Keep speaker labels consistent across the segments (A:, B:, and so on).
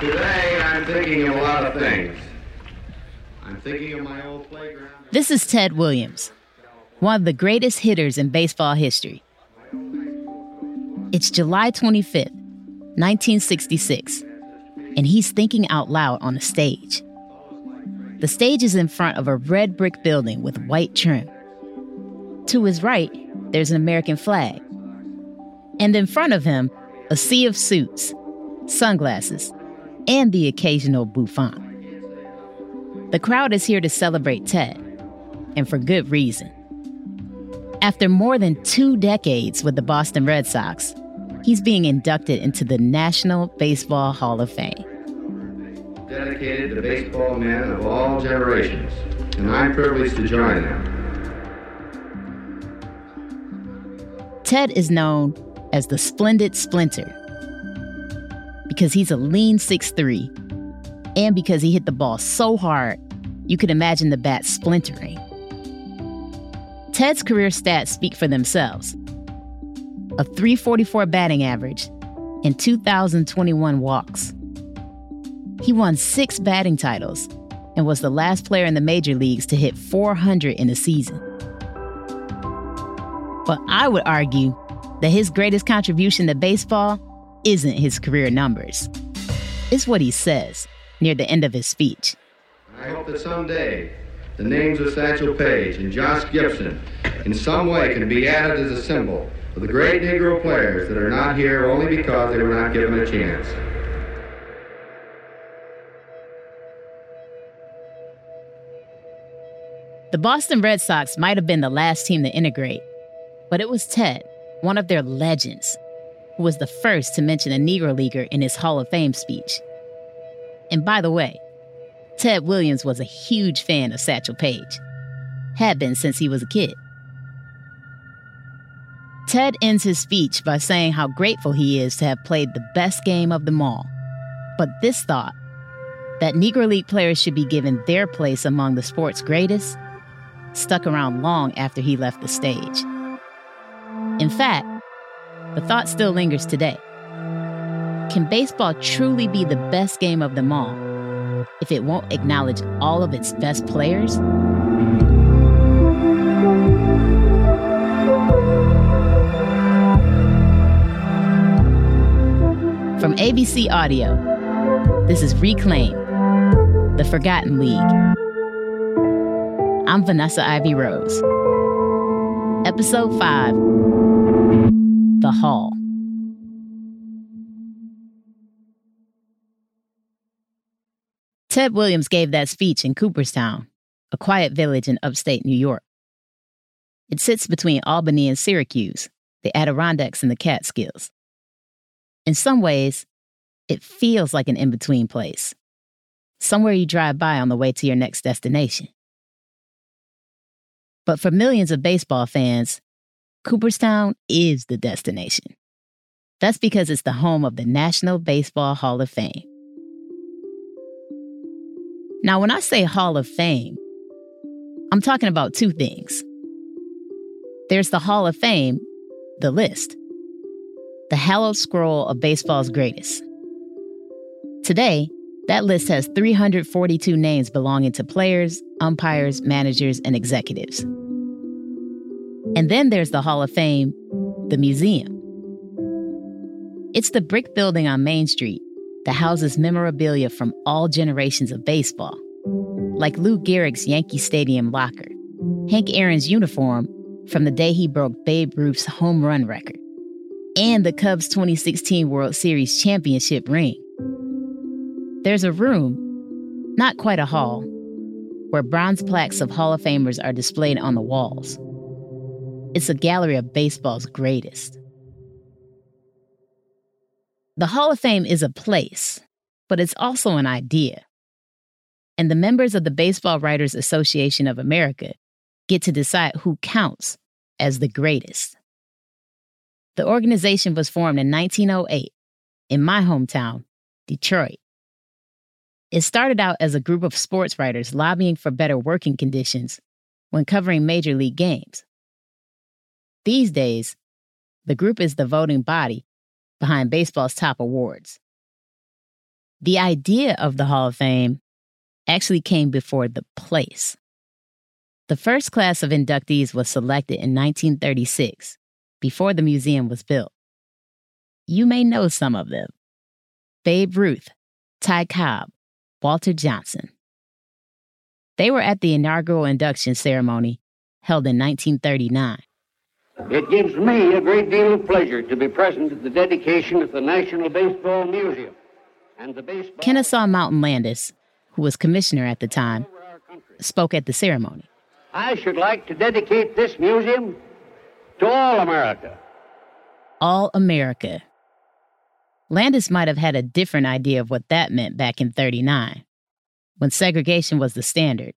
A: Today, I'm thinking of a lot of things. I'm thinking of my old playground.
B: This is Ted Williams, one of the greatest hitters in baseball history. It's July 25th, 1966, and he's thinking out loud on a stage. The stage is in front of a red brick building with white trim. To his right, there's an American flag. And in front of him, a sea of suits, sunglasses, and the occasional bouffant. The crowd is here to celebrate Ted, and for good reason. After more than two decades with the Boston Red Sox, he's being inducted into the National Baseball Hall of Fame.
A: Dedicated to baseball men of all generations, and I'm privileged to join them.
B: Ted is known as the Splendid Splinter because he's a lean 6'3 and because he hit the ball so hard you could imagine the bat splintering. Ted's career stats speak for themselves a 344 batting average and 2,021 walks. He won six batting titles and was the last player in the major leagues to hit 400 in a season. But I would argue that his greatest contribution to baseball isn't his career numbers. It's what he says near the end of his speech.
A: I hope that someday the names of Satchel Paige and Josh Gibson in some way can be added as a symbol of the great Negro players that are not here only because they were not given a chance.
B: The Boston Red Sox might have been the last team to integrate, but it was Ted, one of their legends, who was the first to mention a Negro Leaguer in his Hall of Fame speech. And by the way, Ted Williams was a huge fan of Satchel Paige, had been since he was a kid. Ted ends his speech by saying how grateful he is to have played the best game of them all. But this thought, that Negro League players should be given their place among the sport's greatest, stuck around long after he left the stage. In fact, the thought still lingers today. Can baseball truly be the best game of them all if it won't acknowledge all of its best players? From ABC Audio, this is Reclaim, The Forgotten League. I'm Vanessa Ivy Rose. Episode 5 The Hall. Ted Williams gave that speech in Cooperstown, a quiet village in upstate New York. It sits between Albany and Syracuse, the Adirondacks and the Catskills. In some ways, it feels like an in between place, somewhere you drive by on the way to your next destination. But for millions of baseball fans, Cooperstown is the destination. That's because it's the home of the National Baseball Hall of Fame. Now, when I say Hall of Fame, I'm talking about two things. There's the Hall of Fame, the list, the hallowed scroll of baseball's greatest. Today, that list has 342 names belonging to players, umpires, managers, and executives. And then there's the Hall of Fame, the museum. It's the brick building on Main Street that houses memorabilia from all generations of baseball, like Lou Gehrig's Yankee Stadium locker, Hank Aaron's uniform from the day he broke Babe Ruth's home run record, and the Cubs' 2016 World Series championship ring. There's a room, not quite a hall, where bronze plaques of Hall of Famers are displayed on the walls. It's a gallery of baseball's greatest. The Hall of Fame is a place, but it's also an idea. And the members of the Baseball Writers Association of America get to decide who counts as the greatest. The organization was formed in 1908 in my hometown, Detroit. It started out as a group of sports writers lobbying for better working conditions when covering major league games. These days, the group is the voting body behind baseball's top awards. The idea of the Hall of Fame actually came before the place. The first class of inductees was selected in 1936, before the museum was built. You may know some of them Babe Ruth, Ty Cobb, Walter Johnson. They were at the inaugural induction ceremony held in 1939.
C: It gives me a great deal of pleasure to be present at the dedication of the National Baseball Museum and the baseball.
B: Kennesaw Mountain Landis, who was commissioner at the time, spoke at the ceremony.
C: I should like to dedicate this museum to all America.
B: All America. Landis might have had a different idea of what that meant back in 39, when segregation was the standard,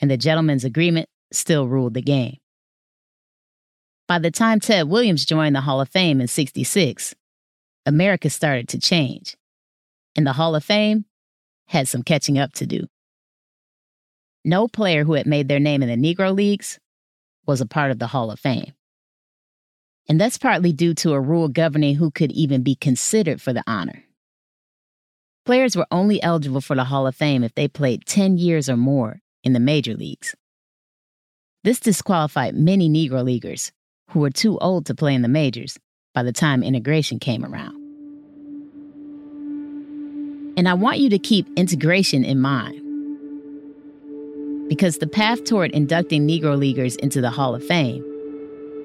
B: and the gentleman's agreement still ruled the game. By the time Ted Williams joined the Hall of Fame in 66, America started to change, and the Hall of Fame had some catching up to do. No player who had made their name in the Negro Leagues was a part of the Hall of Fame. And that's partly due to a rule governing who could even be considered for the honor. Players were only eligible for the Hall of Fame if they played 10 years or more in the major leagues. This disqualified many Negro Leaguers who were too old to play in the majors by the time integration came around. And I want you to keep integration in mind. Because the path toward inducting Negro Leaguers into the Hall of Fame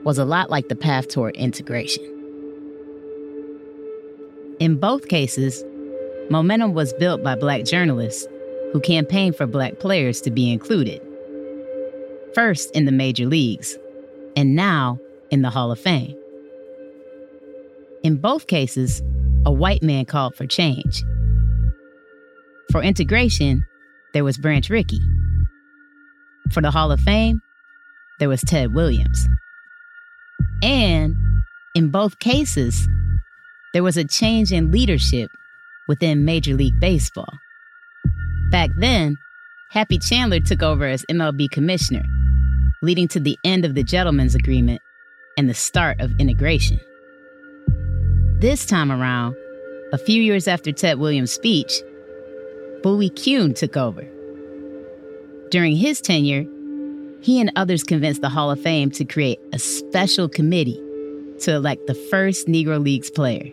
B: was a lot like the path toward integration. In both cases, momentum was built by black journalists who campaigned for black players to be included. First in the major leagues, and now in the Hall of Fame. In both cases, a white man called for change. For integration, there was Branch Rickey. For the Hall of Fame, there was Ted Williams. And in both cases, there was a change in leadership within Major League Baseball. Back then, Happy Chandler took over as MLB commissioner, leading to the end of the Gentlemen's Agreement and the start of integration. This time around, a few years after Ted Williams' speech, Bowie Kuhn took over. During his tenure, he and others convinced the Hall of Fame to create a special committee to elect the first Negro Leagues player.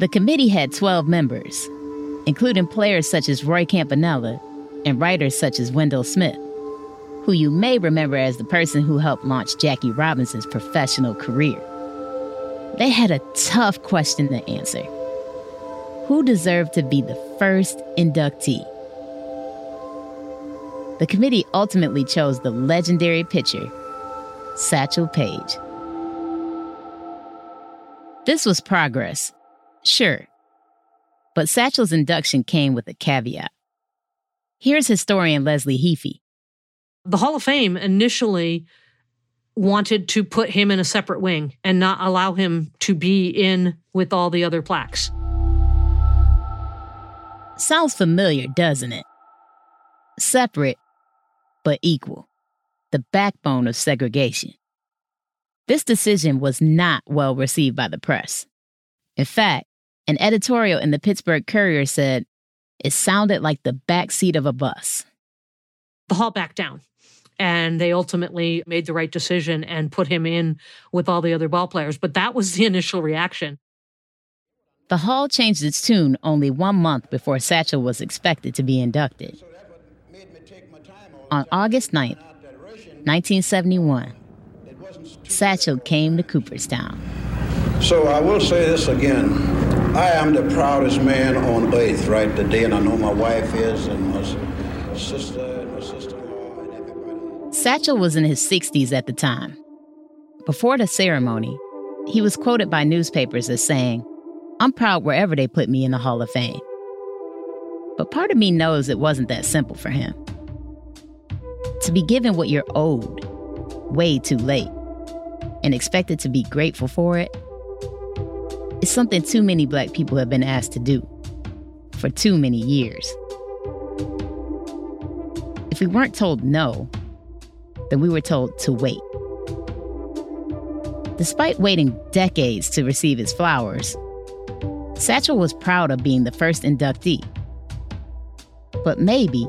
B: The committee had 12 members, including players such as Roy Campanella and writers such as Wendell Smith, who you may remember as the person who helped launch Jackie Robinson's professional career. They had a tough question to answer. Who deserved to be the first inductee? The committee ultimately chose the legendary pitcher, Satchel Paige. This was progress, sure, but Satchel's induction came with a caveat. Here's historian Leslie Heaphy.
D: The Hall of Fame initially wanted to put him in a separate wing and not allow him to be in with all the other plaques.
B: Sounds familiar, doesn't it? Separate but equal, the backbone of segregation. This decision was not well received by the press. In fact, an editorial in the Pittsburgh Courier said it sounded like the backseat of a bus.
D: The hall backed down, and they ultimately made the right decision and put him in with all the other ball players. But that was the initial reaction.
B: The hall changed its tune only one month before Satchel was expected to be inducted. On August 9th, 1971, Satchel came to Cooperstown.
E: So I will say this again. I am the proudest man on earth right today, and I know my wife is, and my sister,
B: Satchel was in his 60s at the time. Before the ceremony, he was quoted by newspapers as saying, I'm proud wherever they put me in the Hall of Fame. But part of me knows it wasn't that simple for him. To be given what you're owed way too late and expected to be grateful for it is something too many black people have been asked to do for too many years. If we weren't told no, then we were told to wait. Despite waiting decades to receive his flowers, Satchel was proud of being the first inductee. But maybe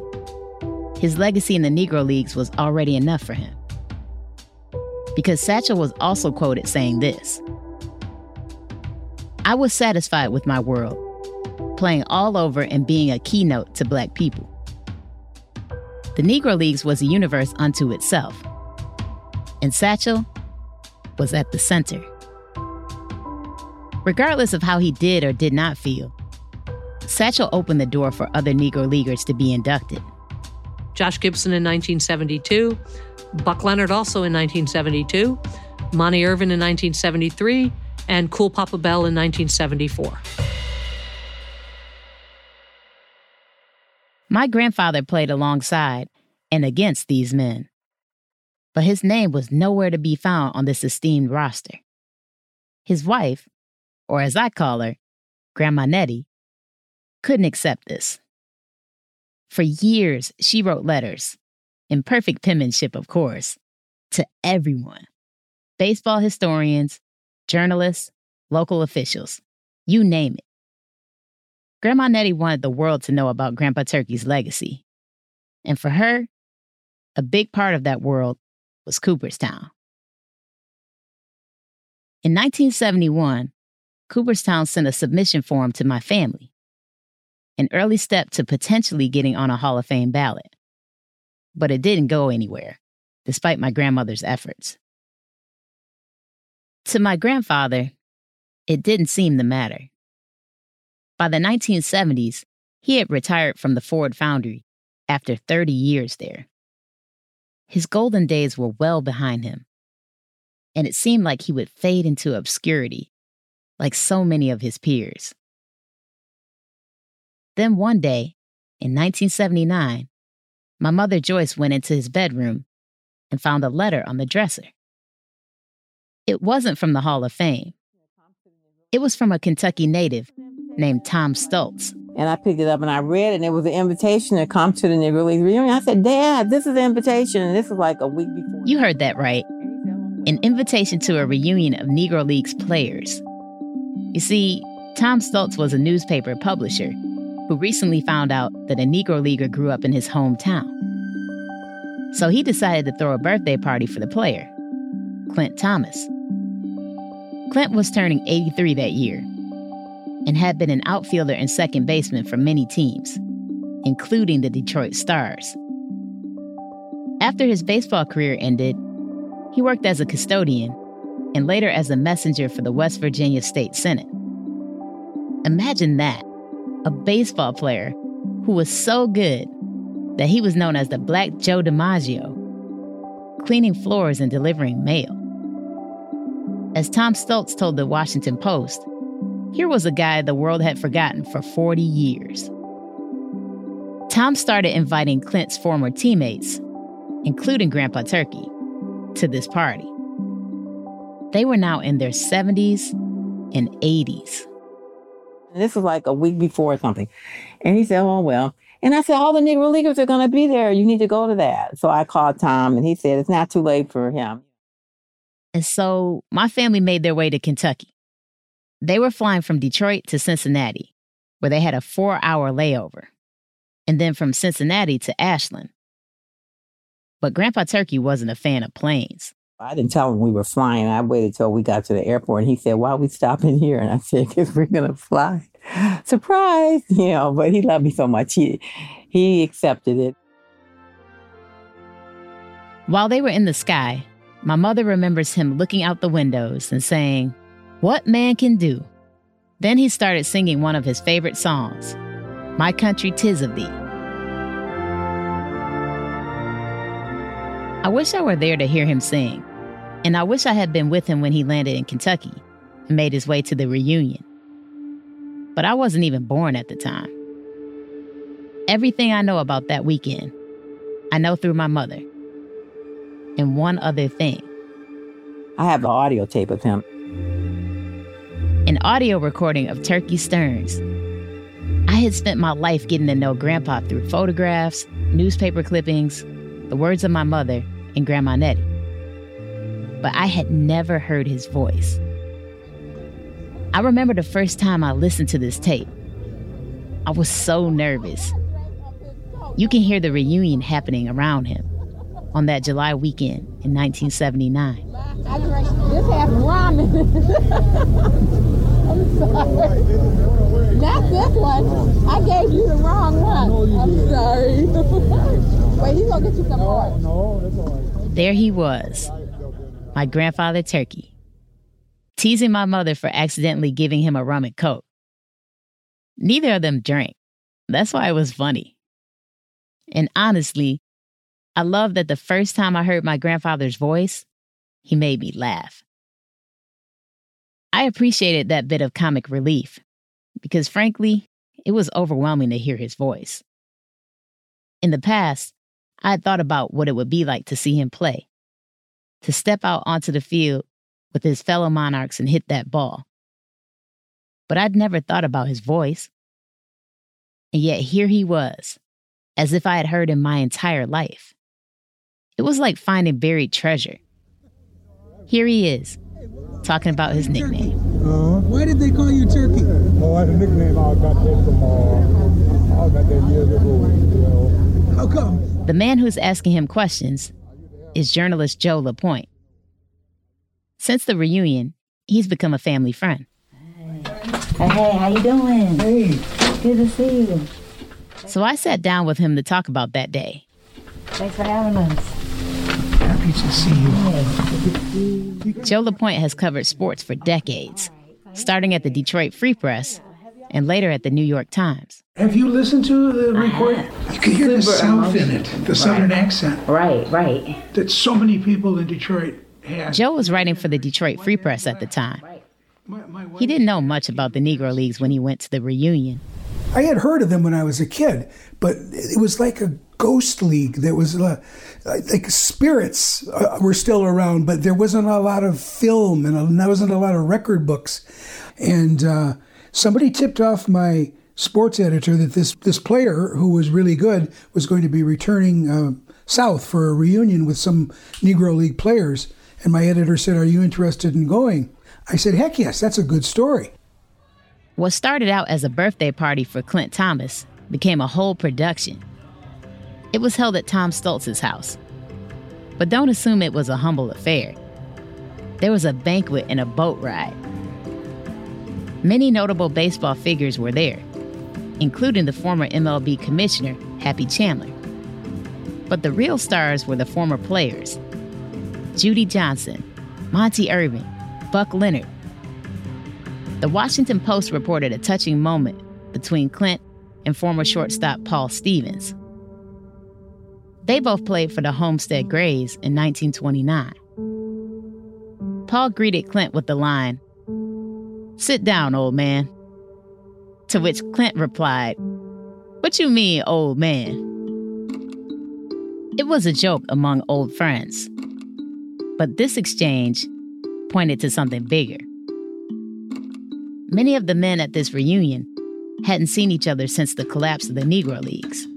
B: his legacy in the Negro Leagues was already enough for him. Because Satchel was also quoted saying this I was satisfied with my world, playing all over and being a keynote to Black people. The Negro Leagues was a universe unto itself, and Satchel was at the center. Regardless of how he did or did not feel, Satchel opened the door for other Negro Leaguers to be inducted.
D: Josh Gibson in 1972, Buck Leonard also in 1972, Monte Irvin in 1973, and Cool Papa Bell in 1974.
B: My grandfather played alongside and against these men, but his name was nowhere to be found on this esteemed roster. His wife, or as I call her, Grandma Nettie, couldn't accept this. For years, she wrote letters, in perfect penmanship, of course, to everyone baseball historians, journalists, local officials, you name it. Grandma Nettie wanted the world to know about Grandpa Turkey's legacy. And for her, a big part of that world was Cooperstown. In 1971, Cooperstown sent a submission form to my family, an early step to potentially getting on a Hall of Fame ballot. But it didn't go anywhere, despite my grandmother's efforts. To my grandfather, it didn't seem to matter. By the 1970s, he had retired from the Ford foundry after 30 years there. His golden days were well behind him, and it seemed like he would fade into obscurity, like so many of his peers. Then one day, in 1979, my mother Joyce went into his bedroom and found a letter on the dresser. It wasn't from the Hall of Fame. It was from a Kentucky native named Tom Stultz.
F: And I picked it up and I read it, and it was an invitation to come to the Negro Leagues reunion. I said, Dad, this is an invitation. And this is like a week before.
B: You heard that right. An invitation to a reunion of Negro Leagues players. You see, Tom Stultz was a newspaper publisher who recently found out that a Negro Leaguer grew up in his hometown. So he decided to throw a birthday party for the player, Clint Thomas. Clint was turning 83 that year and had been an outfielder and second baseman for many teams, including the Detroit Stars. After his baseball career ended, he worked as a custodian and later as a messenger for the West Virginia State Senate. Imagine that a baseball player who was so good that he was known as the Black Joe DiMaggio, cleaning floors and delivering mail. As Tom Stultz told the Washington Post, here was a guy the world had forgotten for 40 years. Tom started inviting Clint's former teammates, including Grandpa Turkey, to this party. They were now in their 70s and 80s.
F: And this was like a week before or something. And he said, Oh, well. And I said, All the Negro Leaguers are going to be there. You need to go to that. So I called Tom and he said, It's not too late for him.
B: And so my family made their way to Kentucky. They were flying from Detroit to Cincinnati, where they had a four hour layover, and then from Cincinnati to Ashland. But Grandpa Turkey wasn't a fan of planes.
F: I didn't tell him we were flying. I waited till we got to the airport and he said, Why are we stopping here? And I said, Because we're going to fly. Surprise! You know, but he loved me so much. He, he accepted it.
B: While they were in the sky, my mother remembers him looking out the windows and saying, What man can do? Then he started singing one of his favorite songs, My Country Tis of Thee. I wish I were there to hear him sing, and I wish I had been with him when he landed in Kentucky and made his way to the reunion. But I wasn't even born at the time. Everything I know about that weekend, I know through my mother. And one other thing
F: I have the audio tape of him.
B: An audio recording of Turkey Stearnes. I had spent my life getting to know Grandpa through photographs, newspaper clippings, the words of my mother, and Grandma Nettie. But I had never heard his voice. I remember the first time I listened to this tape. I was so nervous. You can hear the reunion happening around him on that July weekend in 1979.
G: I drank this half ramen. I'm sorry. Not this one. I gave you the wrong one. I'm sorry. Wait, he's gonna get you some more.
B: no There he was, my grandfather turkey, teasing my mother for accidentally giving him a rum and coke. Neither of them drank. That's why it was funny. And honestly, I love that the first time I heard my grandfather's voice, he made me laugh. I appreciated that bit of comic relief because, frankly, it was overwhelming to hear his voice. In the past, I had thought about what it would be like to see him play, to step out onto the field with his fellow monarchs and hit that ball. But I'd never thought about his voice. And yet here he was, as if I had heard him my entire life. It was like finding buried treasure. Here he is, talking about his nickname.
H: Uh-huh.
I: Why did they call you Turkey?
H: Oh, that's a nickname I got that from, uh, I got that years ago, you know.
I: How come?
B: The man who's asking him questions is journalist Joe LaPointe. Since the reunion, he's become a family friend.
F: Hey, how you doing?
I: Hey,
F: Good to see you.
B: So I sat down with him to talk about that day.
F: Thanks for having us.
I: Happy to see you.
B: Joe LaPointe has covered sports for decades, starting at the Detroit Free Press and later at the New York Times.
I: Have you listened to the recording? You can hear the
F: Super
I: South in it, the Southern accent
F: Right, right.
I: that so many people in Detroit have.
B: Joe was writing for the Detroit Free Press at the time.
I: My, my wife-
B: He didn't know much about the Negro Leagues when he went to the reunion.
J: I had heard of them when I was a kid, but it was like a ghost league. There was uh, like spirits uh, were still around, but there wasn't a lot of film and there wasn't a lot of record books. And uh, somebody tipped off my sports editor that this this player who was really good was going to be returning uh, south for a reunion with some Negro League players. And my editor said, "Are you interested in going?" I said, "Heck yes, that's a good story."
B: What started out as a birthday party for Clint Thomas became a whole production. It was held at Tom Stultz's house. But don't assume it was a humble affair. There was a banquet and a boat ride. Many notable baseball figures were there, including the former MLB commissioner, Happy Chandler. But the real stars were the former players Judy Johnson, Monte Irvin, Buck Leonard, the Washington Post reported a touching moment between Clint and former shortstop Paul Stephens. They both played for the Homestead Grays in 1929. Paul greeted Clint with the line, Sit down, old man. To which Clint replied, What you mean, old man? It was a joke among old friends. But this exchange pointed to something bigger. Many of the men at this reunion hadn't seen each other since the collapse of the Negro Leagues.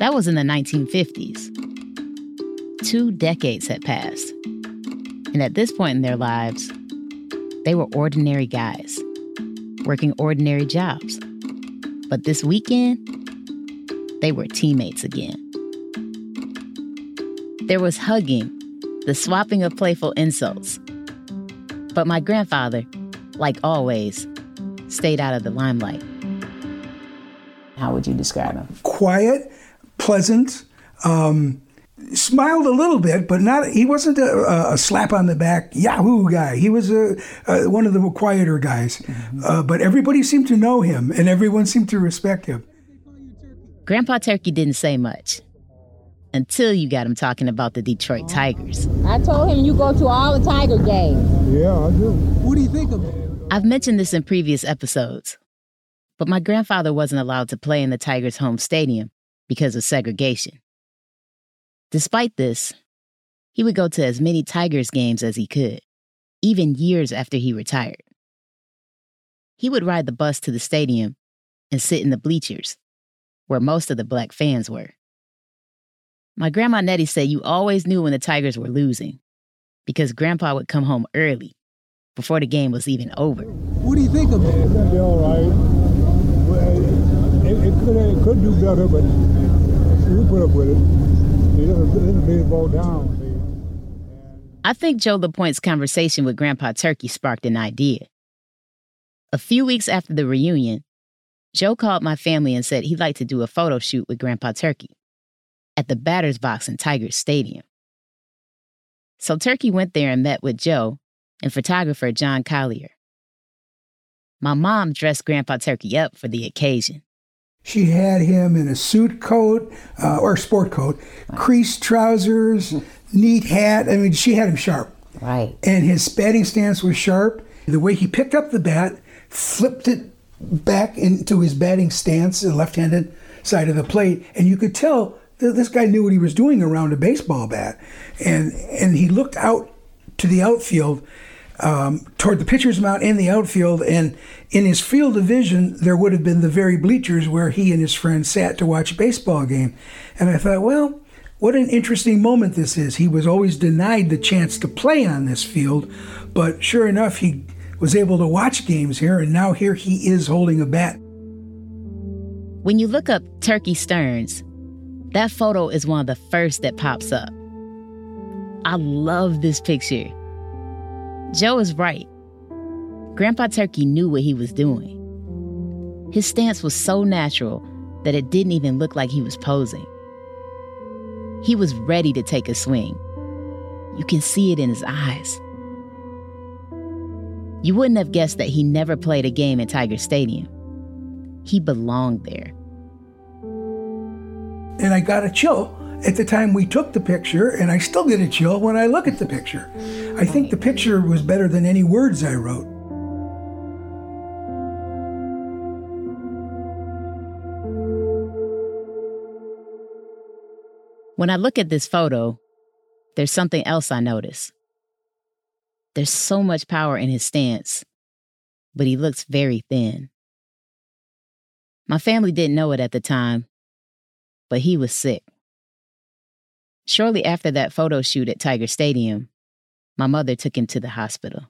B: That was in the 1950s. Two decades had passed. And at this point in their lives, they were ordinary guys, working ordinary jobs. But this weekend, they were teammates again. There was hugging, the swapping of playful insults. But my grandfather, like always, stayed out of the limelight.
F: How would you describe him?
J: quiet, pleasant, um, smiled a little bit, but not. He wasn't a, a slap on the back Yahoo guy. He was a, a one of the quieter guys. Uh, but everybody seemed to know him, and everyone seemed to respect him.
B: Grandpa Turkey didn't say much until you got him talking about the Detroit Tigers.
G: I told him you go to all the Tiger games.
H: Yeah, I do.
I: What do you think of him?
B: I've mentioned this in previous episodes, but my grandfather wasn't allowed to play in the Tigers' home stadium because of segregation. Despite this, he would go to as many Tigers games as he could, even years after he retired. He would ride the bus to the stadium and sit in the bleachers, where most of the black fans were. My grandma Nettie said you always knew when the Tigers were losing because grandpa would come home early before the game was even over.
I: What do you think of it?
H: It's gonna be all right. It, it could it could do better, but we put up with it. Down.
B: I think Joe LaPointe's conversation with Grandpa Turkey sparked an idea. A few weeks after the reunion, Joe called my family and said he'd like to do a photo shoot with Grandpa Turkey at the batter's box in Tigers Stadium. So Turkey went there and met with Joe and photographer John Collier. My mom dressed Grandpa Turkey up for the occasion.
J: She had him in a suit coat uh, or sport coat, creased trousers, neat hat. I mean, she had him sharp.
F: Right.
J: And his batting stance was sharp. The way he picked up the bat, flipped it back into his batting stance, the left handed side of the plate, and you could tell that this guy knew what he was doing around a baseball bat. And, and he looked out to the outfield um, toward the pitcher's mound in the outfield. And in his field of vision, there would have been the very bleachers where he and his friend sat to watch a baseball game. And I thought, well, what an interesting moment this is. He was always denied the chance to play on this field, but sure enough, he was able to watch games here, and now here he is holding a bat.
B: When you look up Turkey Stearnes, that photo is one of the first that pops up. I love this picture. Joe is right. Grandpa Turkey knew what he was doing. His stance was so natural that it didn't even look like he was posing. He was ready to take a swing. You can see it in his eyes. You wouldn't have guessed that he never played a game in Tiger Stadium. He belonged there.
J: And I got a chill at the time we took the picture, and I still get a chill when I look at the picture. I think the picture was better than any words I wrote.
B: When I look at this photo, there's something else I notice. There's so much power in his stance, but he looks very thin. My family didn't know it at the time, but he was sick. Shortly after that photo shoot at Tiger Stadium, my mother took him to the hospital.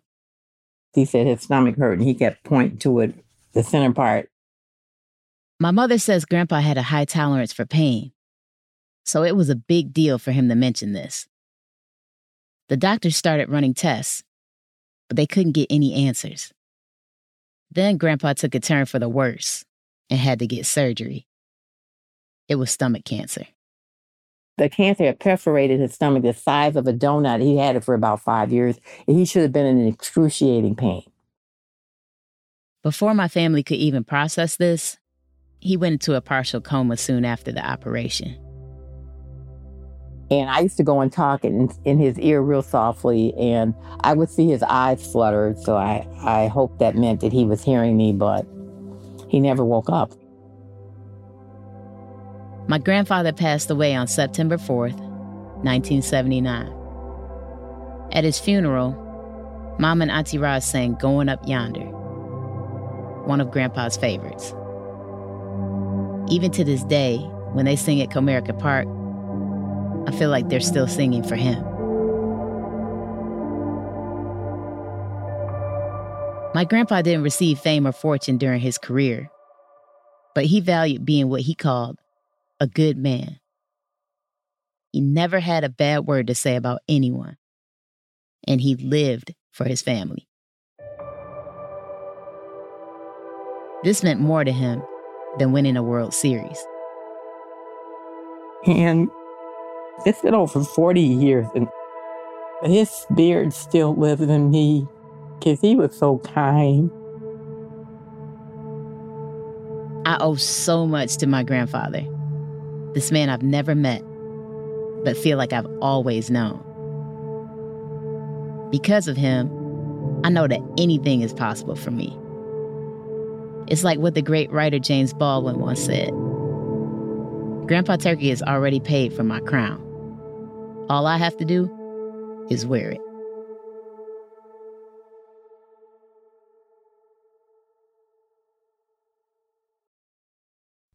F: He said his stomach hurt and he kept pointing to it, the center part.
B: My mother says Grandpa had a high tolerance for pain, so it was a big deal for him to mention this. The doctors started running tests, but they couldn't get any answers. Then Grandpa took a turn for the worse and had to get surgery. It was stomach cancer.
F: The cancer had perforated his stomach the size of a donut. He had it for about five years, and he should have been in excruciating pain.
B: Before my family could even process this, he went into a partial coma soon after the operation.
F: And I used to go and talk in, in his ear real softly, and I would see his eyes flutter. So I, I hoped that meant that he was hearing me, but he never woke up.
B: My grandfather passed away on September 4th, 1979. At his funeral, Mom and Auntie Roz sang Going Up Yonder, one of Grandpa's favorites. Even to this day, when they sing at Comerica Park, I feel like they're still singing for him. My grandpa didn't receive fame or fortune during his career, but he valued being what he called a good man. He never had a bad word to say about anyone, and he lived for his family. This meant more to him than winning a World Series.
F: And it's been over 40 years, and his spirit still lives in me because he was so kind.
B: I owe so much to my grandfather, this man I've never met, but feel like I've always known. Because of him, I know that anything is possible for me. It's like what the great writer James Baldwin once said Grandpa Turkey has already paid for my crown. All I have to do is wear it.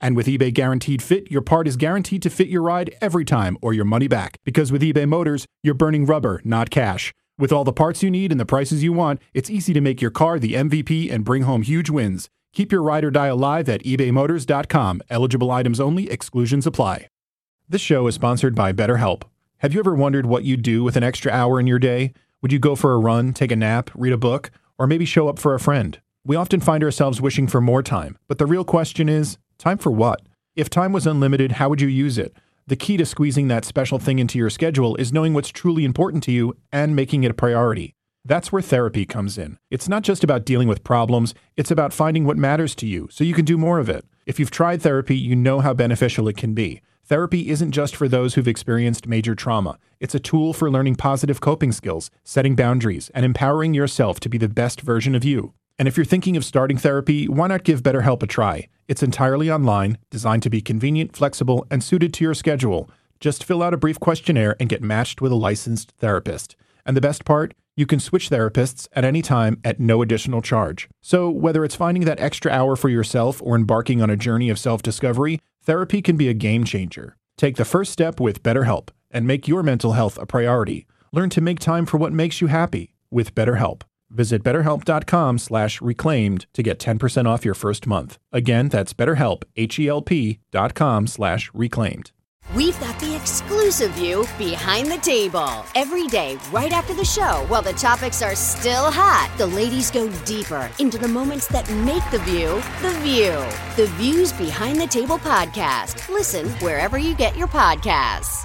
K: And with eBay Guaranteed Fit, your part is guaranteed to fit your ride every time or your money back. Because with eBay Motors, you're burning rubber, not cash. With all the parts you need and the prices you want, it's easy to make your car the MVP and bring home huge wins. Keep your ride or die alive at ebaymotors.com. Eligible items only, exclusions apply. This show is sponsored by BetterHelp. Have you ever wondered what you'd do with an extra hour in your day? Would you go for a run, take a nap, read a book, or maybe show up for a friend? We often find ourselves wishing for more time, but the real question is time for what? If time was unlimited, how would you use it? The key to squeezing that special thing into your schedule is knowing what's truly important to you and making it a priority. That's where therapy comes in. It's not just about dealing with problems, it's about finding what matters to you so you can do more of it. If you've tried therapy, you know how beneficial it can be. Therapy isn't just for those who've experienced major trauma. It's a tool for learning positive coping skills, setting boundaries, and empowering yourself to be the best version of you. And if you're thinking of starting therapy, why not give BetterHelp a try? It's entirely online, designed to be convenient, flexible, and suited to your schedule. Just fill out a brief questionnaire and get matched with a licensed therapist. And the best part? You can switch therapists at any time at no additional charge. So, whether it's finding that extra hour for yourself or embarking on a journey of self discovery, therapy can be a game changer. Take the first step with BetterHelp and make your mental health a priority. Learn to make time for what makes you happy with BetterHelp. Visit betterhelp.com slash reclaimed to get 10% off your first month. Again, that's betterhelp, H-E-L-P dot com slash reclaimed.
L: We've got the exclusive view behind the table. Every day, right after the show, while the topics are still hot, the ladies go deeper into the moments that make the view the view. The Views Behind the Table podcast. Listen wherever you get your podcasts.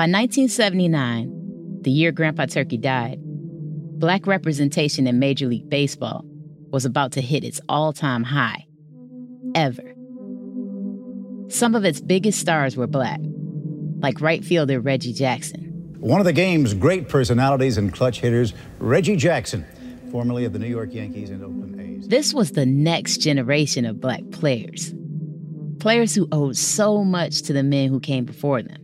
B: By 1979, the year Grandpa Turkey died, black representation in Major League Baseball was about to hit its all time high. Ever. Some of its biggest stars were black, like right fielder Reggie Jackson.
M: One of the game's great personalities and clutch hitters, Reggie Jackson, formerly of the New York Yankees and Oakland A's.
B: This was the next generation of black players. Players who owed so much to the men who came before them.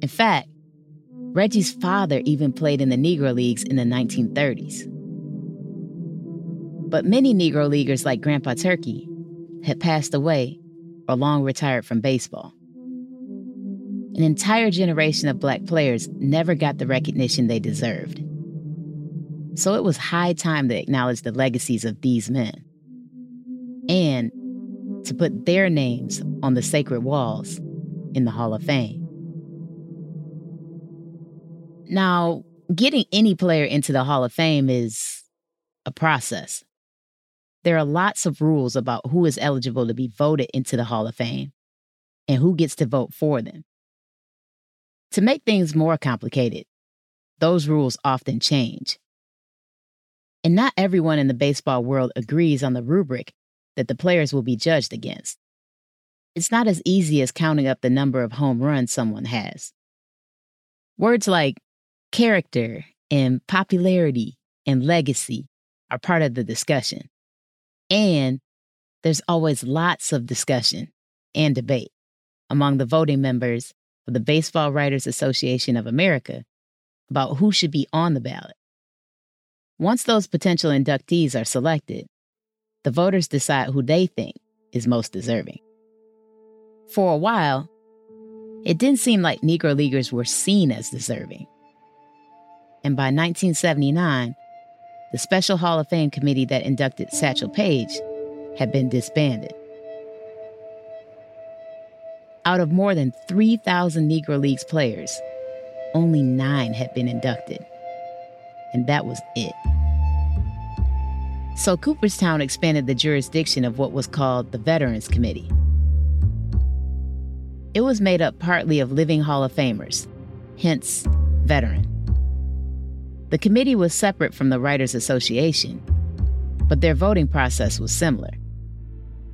B: In fact, Reggie's father even played in the Negro Leagues in the 1930s. But many Negro Leaguers like Grandpa Turkey had passed away or long retired from baseball. An entire generation of black players never got the recognition they deserved. So it was high time to acknowledge the legacies of these men and to put their names on the sacred walls in the Hall of Fame. Now, getting any player into the Hall of Fame is a process. There are lots of rules about who is eligible to be voted into the Hall of Fame and who gets to vote for them. To make things more complicated, those rules often change. And not everyone in the baseball world agrees on the rubric that the players will be judged against. It's not as easy as counting up the number of home runs someone has. Words like character and popularity and legacy are part of the discussion. And there's always lots of discussion and debate among the voting members of the Baseball Writers Association of America about who should be on the ballot. Once those potential inductees are selected, the voters decide who they think is most deserving. For a while, it didn't seem like Negro Leaguers were seen as deserving. And by 1979, the Special Hall of Fame committee that inducted Satchel Paige had been disbanded. Out of more than 3,000 Negro Leagues players, only nine had been inducted. And that was it. So Cooperstown expanded the jurisdiction of what was called the Veterans Committee. It was made up partly of living Hall of Famers, hence, veteran. The committee was separate from the Writers Association, but their voting process was similar.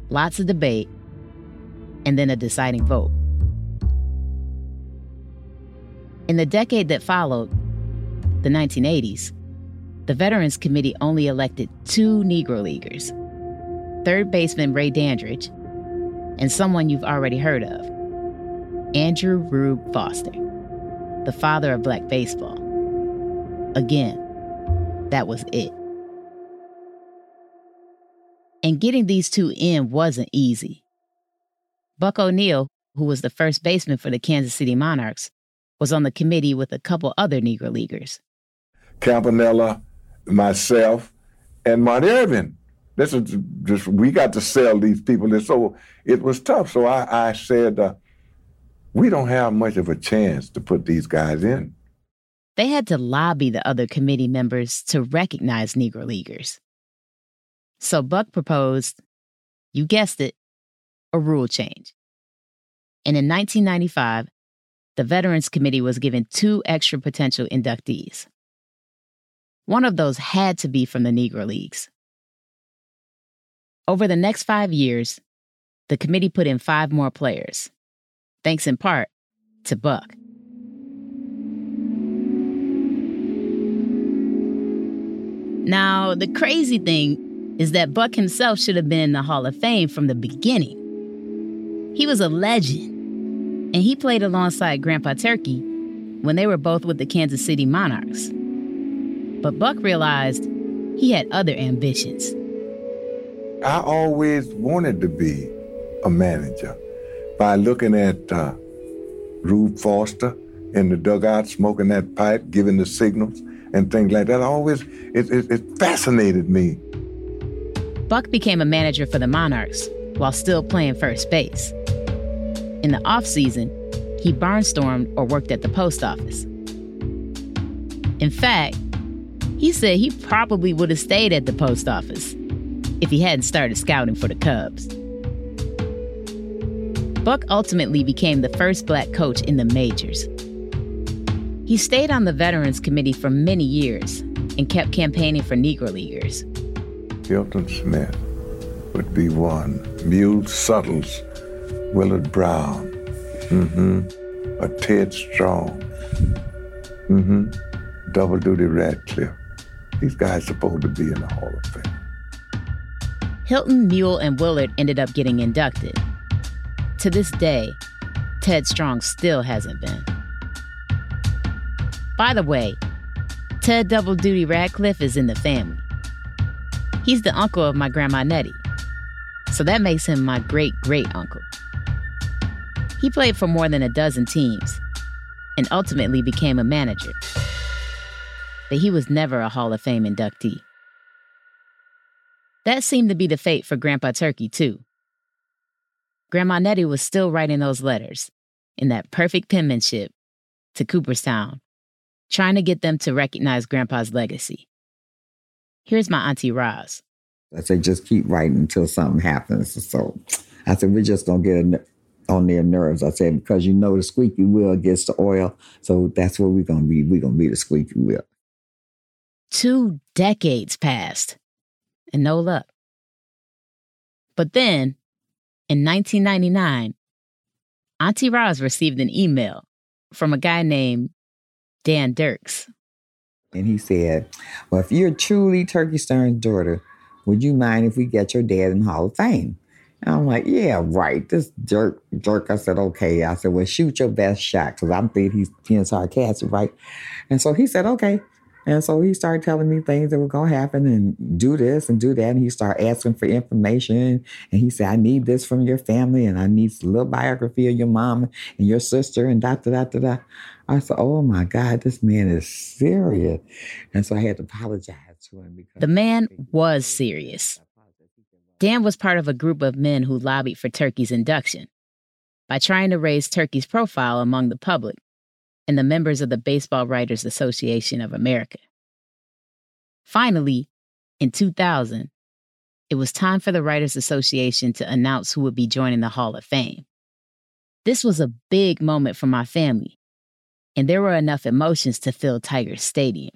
B: Lots of debate, and then a deciding vote. In the decade that followed, the 1980s, the Veterans Committee only elected two Negro Leaguers third baseman Ray Dandridge and someone you've already heard of, Andrew Rube Foster, the father of black baseball. Again, that was it. And getting these two in wasn't easy. Buck O'Neil, who was the first baseman for the Kansas City Monarchs, was on the committee with a couple other Negro Leaguers.
N: Campanella, myself, and Monte Irvin. This is just we got to sell these people, and so it was tough. So I, I said, uh, we don't have much of a chance to put these guys in.
B: They had to lobby the other committee members to recognize Negro Leaguers. So Buck proposed, you guessed it, a rule change. And in 1995, the Veterans Committee was given two extra potential inductees. One of those had to be from the Negro Leagues. Over the next five years, the committee put in five more players, thanks in part to Buck. Now, the crazy thing is that Buck himself should have been in the Hall of Fame from the beginning. He was a legend, and he played alongside Grandpa Turkey when they were both with the Kansas City Monarchs. But Buck realized he had other ambitions.
N: I always wanted to be a manager by looking at uh, Rube Foster in the dugout, smoking that pipe, giving the signals, and things like that. Always, it, it, it fascinated me.
B: Buck became a manager for the Monarchs while still playing first base. In the off-season, he barnstormed or worked at the post office. In fact, he said he probably would have stayed at the post office if he hadn't started scouting for the Cubs. Buck ultimately became the first black coach in the majors. He stayed on the Veterans Committee for many years and kept campaigning for Negro Leaguers.
N: Hilton Smith would be one. Mule Suttles, Willard Brown, mm-hmm. a Ted Strong, mm-hmm. Double Duty Radcliffe. These guys supposed to be in the Hall of Fame.
B: Hilton, Mule, and Willard ended up getting inducted. To this day, Ted Strong still hasn't been. By the way, Ted Double Duty Radcliffe is in the family. He's the uncle of my grandma Nettie, so that makes him my great great uncle. He played for more than a dozen teams and ultimately became a manager. But he was never a Hall of Fame inductee. That seemed to be the fate for Grandpa Turkey, too. Grandma Nettie was still writing those letters in that perfect penmanship to Cooperstown, trying to get them to recognize Grandpa's legacy. Here's my Auntie Roz.
F: I said, just keep writing until something happens. So I said, we're just going to get on their nerves. I said, because you know the squeaky wheel gets the oil. So that's what we're going to be. We're going to be the squeaky wheel.
B: Two decades passed and no luck. But then, in 1999, Auntie Roz received an email from a guy named Dan Dirks.
F: And he said, Well, if you're truly Turkey Stearnes' daughter, would you mind if we get your dad in the Hall of Fame? And I'm like, yeah, right. This jerk, jerk. I said, okay. I said, well, shoot your best shot because I'm thinking he's being sarcastic, right? And so he said, okay. And so he started telling me things that were going to happen and do this and do that. And he started asking for information. And he said, I need this from your family and I need a little biography of your mom and your sister and da da da da da. I said, oh my God, this man is serious. And so I had to apologize to him. Because
B: the man was serious. Dan was part of a group of men who lobbied for Turkey's induction. by trying to raise Turkey's profile among the public and the members of the Baseball Writers Association of America. Finally, in 2000, it was time for the Writers Association to announce who would be joining the Hall of Fame. This was a big moment for my family, and there were enough emotions to fill Tiger Stadium.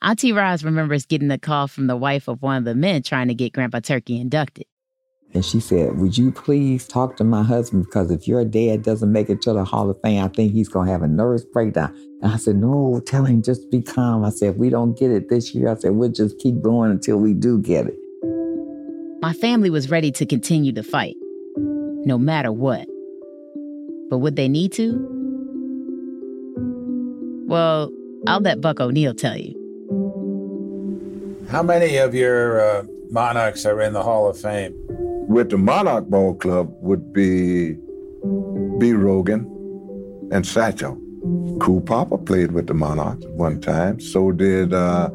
B: Auntie Roz remembers getting a call from the wife of one of the men trying to get Grandpa Turkey inducted.
F: And she said, Would you please talk to my husband? Because if your dad doesn't make it to the Hall of Fame, I think he's going to have a nervous breakdown. And I said, No, tell him just be calm. I said, If we don't get it this year, I said, We'll just keep going until we do get it.
B: My family was ready to continue to fight, no matter what. But would they need to? Well, I'll let Buck O'Neil tell you.
O: How many of your uh, Monarchs are in the Hall of Fame?
N: With the Monarch Ball Club would be B. Rogan and Satchel. Cool Papa played with the Monarchs one time. So did uh,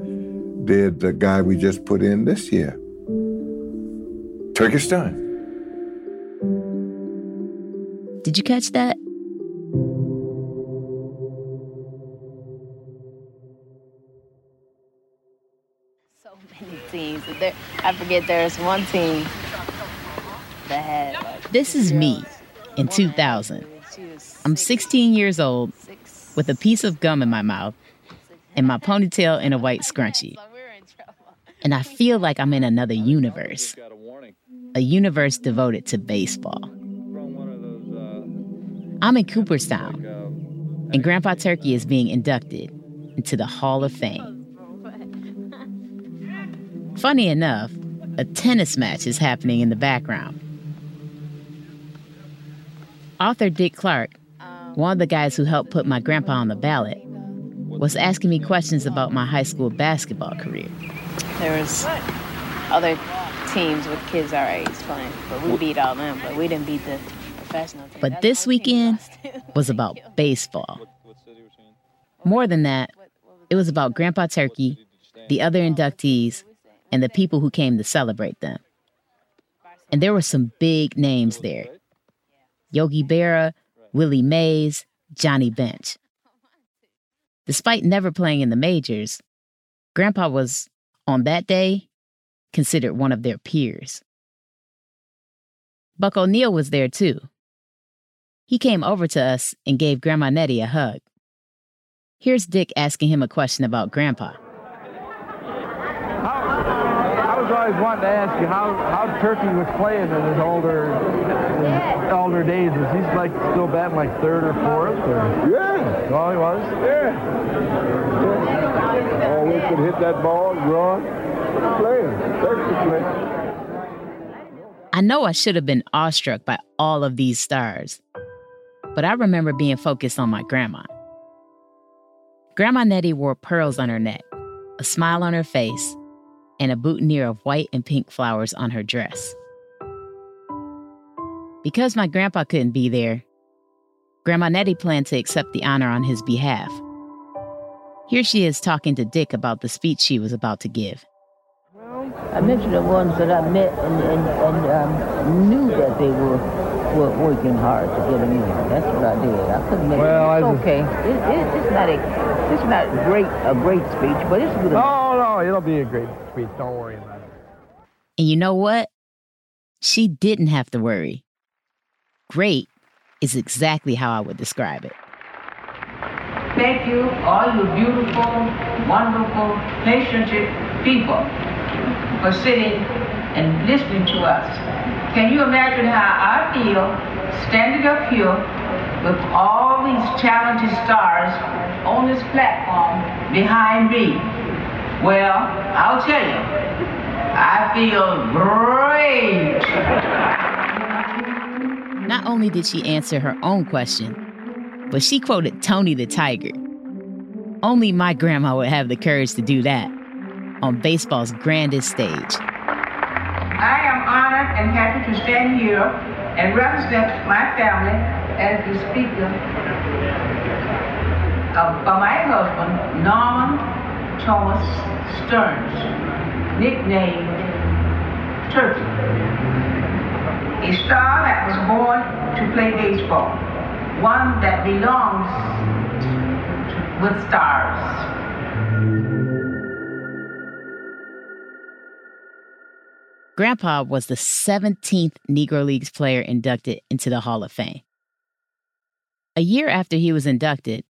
N: did the guy we just put in this year, Turkish Time.
B: Did you catch that?
P: I forget there's one team that had. Like,
B: This is me in 2000. I'm 16 years old with a piece of gum in my mouth and my ponytail in a white scrunchie. And I feel like I'm in another universe. A universe devoted to baseball. I'm in Cooperstown, and Grandpa Turkey is being inducted into the Hall of Fame. Funny enough, a tennis match is happening in the background. Author Dick Clark, one of the guys who helped put my grandpa on the ballot, was asking me questions about my high school basketball career.
P: there was other teams with kids our age playing, but we beat all them. But we didn't beat the professional team.
B: But this weekend was about baseball. More than that, it was about Grandpa Turkey, the other inductees, and the people who came to celebrate them. And there were some big names there Yogi Berra, Willie Mays, Johnny Bench. Despite never playing in the majors, Grandpa was, on that day, considered one of their peers. Buck O'Neil was there too. He came over to us and gave Grandma Nettie a hug. Here's Dick asking him a question about Grandpa.
Q: Always wanting to ask you how, how Turkey was playing in his older his older days. Is he like still batting like third or fourth? Or?
N: Yeah.
Q: Oh, he was.
N: Yeah. Oh, always could hit that ball and run. Playing. Turkey playing.
B: I know I should have been awestruck by all of these stars, but I remember being focused on my grandma. Grandma Nettie wore pearls on her neck, a smile on her face, and a boutonniere of white and pink flowers on her dress. Because my grandpa couldn't be there, Grandma Nettie planned to accept the honor on his behalf. Here she is talking to Dick about the speech she was about to give.
R: I mentioned the ones that I met and, and, and um, knew that they were, were working hard to get them in. That's what I did. I couldn't make
Q: Well,
R: it. It's
Q: just-
R: okay. It, it, it's not a, it's not great a great speech, but it's good.
Q: Oh no, Oh, it'll be a great speech. Don't worry about it.
B: And you know what? She didn't have to worry. Great is exactly how I would describe it.
S: Thank you, all you beautiful, wonderful, patient people, for sitting and listening to us. Can you imagine how I feel standing up here with all these talented stars on this platform behind me? Well, I'll tell you, I feel great.
B: Not only did she answer her own question, but she quoted Tony the Tiger. Only my grandma would have the courage to do that on baseball's grandest stage.
S: I am honored and happy to stand here and represent my family as the speaker of, my husband, Norman Thomas Stearnes, nicknamed Turkey. a star that was born to play baseball, one that belongs with stars.
B: Grandpa was the 17th Negro Leagues player inducted into the Hall of Fame. A year after he was inducted,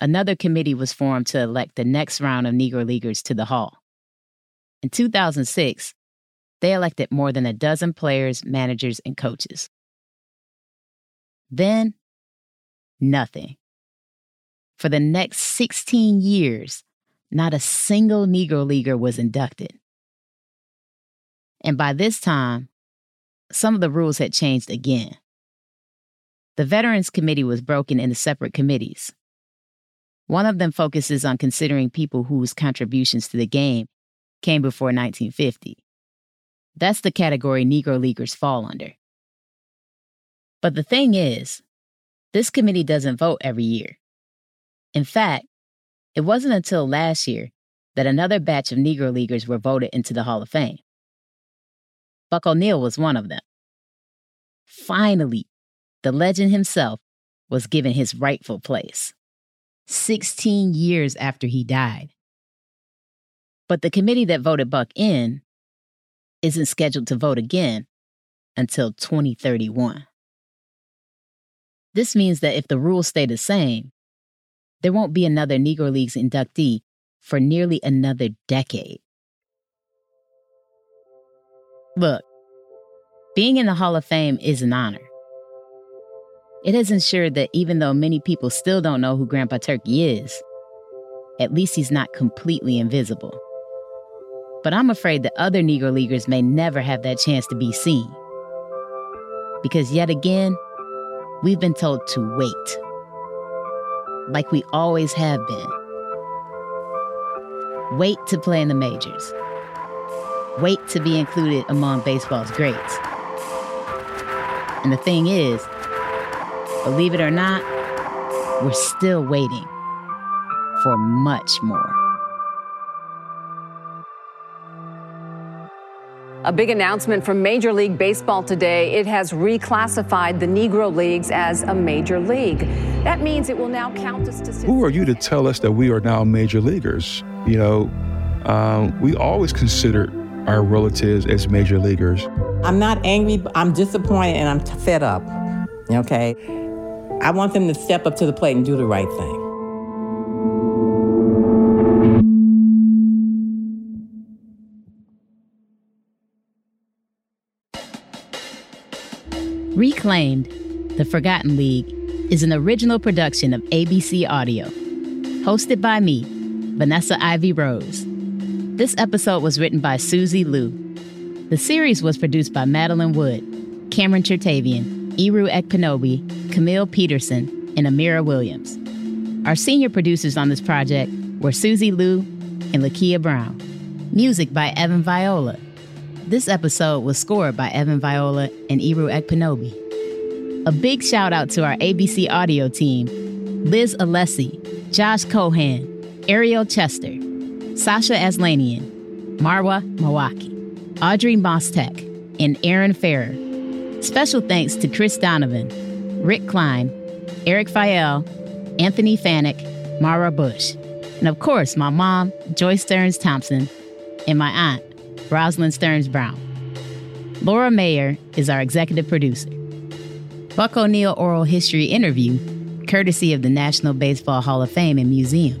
B: another committee was formed to elect the next round of Negro Leaguers to the Hall. In 2006, they elected more than a dozen players, managers, and coaches. Then, nothing. For the next 16 years, not a single Negro Leaguer was inducted. And by this time, some of the rules had changed again. The Veterans Committee was broken into separate committees. One of them focuses on considering people whose contributions to the game came before 1950. That's the category Negro Leaguers fall under. But the thing is, this committee doesn't vote every year. In fact, it wasn't until last year that another batch of Negro Leaguers were voted into the Hall of Fame. Buck O'Neil was one of them. Finally, the legend himself was given his rightful place 16 years after he died. But the committee that voted Buck in isn't scheduled to vote again until 2031. This means that if the rules stay the same, there won't be another Negro Leagues inductee for nearly another decade. Look, being in the Hall of Fame is an honor. It has ensured that even though many people still don't know who Grandpa Turkey is, at least he's not completely invisible. But I'm afraid that other Negro Leaguers may never have that chance to be seen. Because yet again, we've been told to wait. Like we always have been. Wait to play in the majors. Wait to be included among baseball's greats. And the thing is, believe it or not, we're still waiting for much more.
T: A big announcement from Major League Baseball today. It has reclassified the Negro Leagues as a major league. That means it will now count as statistics.
U: Who are you to tell us that we are now major leaguers? You know, um, we always considered our relatives as major leaguers.
V: I'm not angry, but I'm disappointed and I'm fed up. Okay? I want them to step up to the plate and do the right thing.
B: Reclaimed, The Forgotten League is an original production of ABC Audio, hosted by me, Vanessa Ivy Rose. This episode was written by Susie Liu. The series was produced by Madeline Wood, Cameron Chertavian, Eru Ekpenobi, Camille Peterson, and Amira Williams. Our senior producers on this project were Susie Liu and Lakia Brown. Music by Evan Viola. This episode was scored by Evan Viola and Iru Ekpenobi. A big shout out to our ABC audio team Liz Alessi, Josh Cohan, Ariel Chester, Sasha Aslanian, Marwa Mawaki, Audrey Mostek, and Aaron Farrer. Special thanks to Chris Donovan, Rick Klein, Eric Fael, Anthony Fanek, Mara Bush, and of course my mom, Joyce Stearns Thompson, and my aunt, Rosalind Stearns Brown. Laura Mayer is our executive producer. Buck O'Neil Oral History Interview, courtesy of the National Baseball Hall of Fame and Museum.